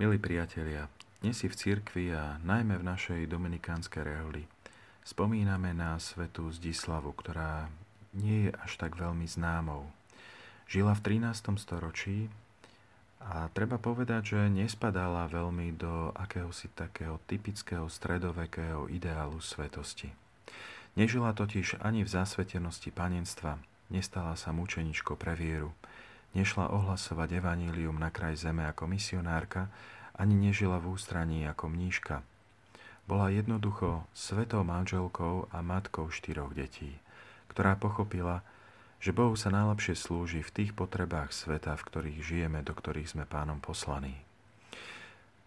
Milí priatelia, dnes si v cirkvi a najmä v našej dominikánskej reholi spomíname na svetu Zdislavu, ktorá nie je až tak veľmi známou. Žila v 13. storočí a treba povedať, že nespadala veľmi do akéhosi takého typického stredovekého ideálu svetosti. Nežila totiž ani v zasvetenosti panenstva, nestala sa mučeničkou pre vieru, nešla ohlasovať evanílium na kraj zeme ako misionárka, ani nežila v ústraní ako mníška. Bola jednoducho svetou manželkou a matkou štyroch detí, ktorá pochopila, že Bohu sa najlepšie slúži v tých potrebách sveta, v ktorých žijeme, do ktorých sme pánom poslaní.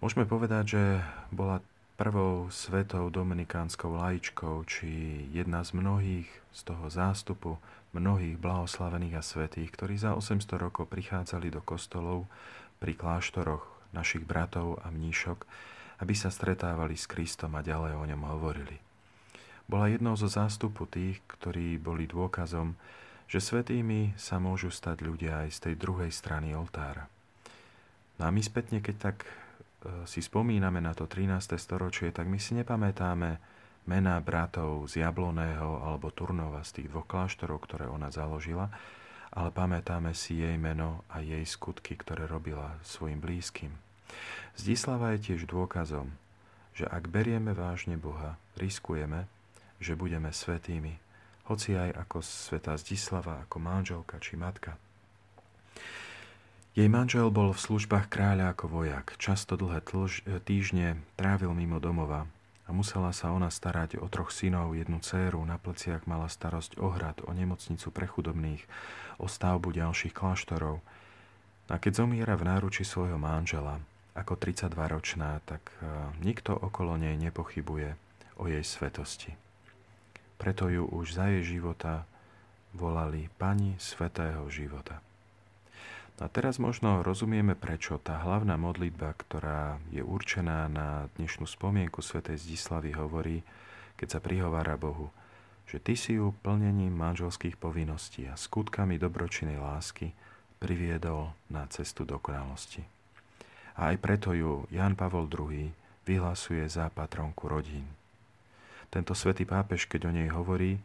Môžeme povedať, že bola prvou svetou dominikánskou laičkou, či jedna z mnohých z toho zástupu mnohých blahoslavených a svetých, ktorí za 800 rokov prichádzali do kostolov pri kláštoroch našich bratov a mníšok, aby sa stretávali s Kristom a ďalej o ňom hovorili. Bola jednou zo zástupu tých, ktorí boli dôkazom, že svetými sa môžu stať ľudia aj z tej druhej strany oltára. No a my spätne, keď tak si spomíname na to 13. storočie, tak my si nepamätáme mená bratov z Jabloného alebo Turnova, z tých dvoch kláštorov, ktoré ona založila, ale pamätáme si jej meno a jej skutky, ktoré robila svojim blízkym. Zdislava je tiež dôkazom, že ak berieme vážne Boha, riskujeme, že budeme svetými, hoci aj ako sveta Zdislava, ako manželka či matka. Jej manžel bol v službách kráľa ako vojak. Často dlhé týždne trávil mimo domova, a musela sa ona starať o troch synov, jednu dceru, na pleciach mala starosť o hrad, o nemocnicu pre chudobných, o stavbu ďalších kláštorov. A keď zomiera v náruči svojho manžela, ako 32-ročná, tak e, nikto okolo nej nepochybuje o jej svetosti. Preto ju už za jej života volali Pani Svetého života. A teraz možno rozumieme, prečo tá hlavná modlitba, ktorá je určená na dnešnú spomienku svätej Zdislavy, hovorí, keď sa prihovára Bohu, že Ty si ju plnením manželských povinností a skutkami dobročinej lásky priviedol na cestu dokonalosti. A aj preto ju Jan Pavol II vyhlasuje za patronku rodín. Tento svätý pápež, keď o nej hovorí,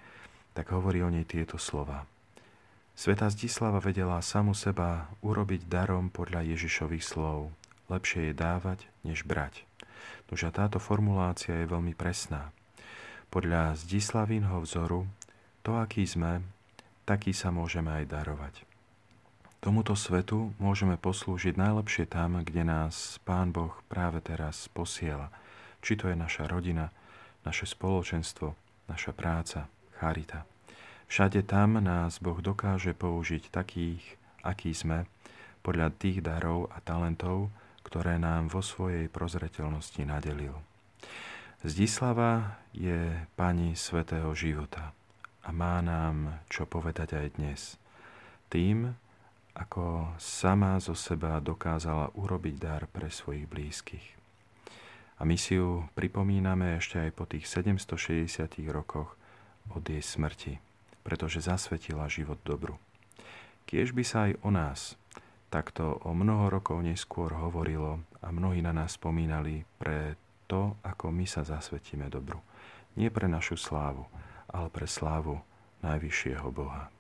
tak hovorí o nej tieto slova – Sveta Zdislava vedela samu seba urobiť darom podľa Ježišových slov. Lepšie je dávať, než brať. Nože táto formulácia je veľmi presná. Podľa Zdislavinho vzoru, to, aký sme, taký sa môžeme aj darovať. Tomuto svetu môžeme poslúžiť najlepšie tam, kde nás Pán Boh práve teraz posiela. Či to je naša rodina, naše spoločenstvo, naša práca, charita. Všade tam nás Boh dokáže použiť takých, akí sme, podľa tých darov a talentov, ktoré nám vo svojej prozreteľnosti nadelil. Zdislava je pani svetého života a má nám čo povedať aj dnes. Tým, ako sama zo seba dokázala urobiť dar pre svojich blízkych. A my si ju pripomíname ešte aj po tých 760 rokoch od jej smrti pretože zasvetila život dobru. Kiež by sa aj o nás takto o mnoho rokov neskôr hovorilo a mnohí na nás spomínali pre to, ako my sa zasvetíme dobru. Nie pre našu slávu, ale pre slávu najvyššieho Boha.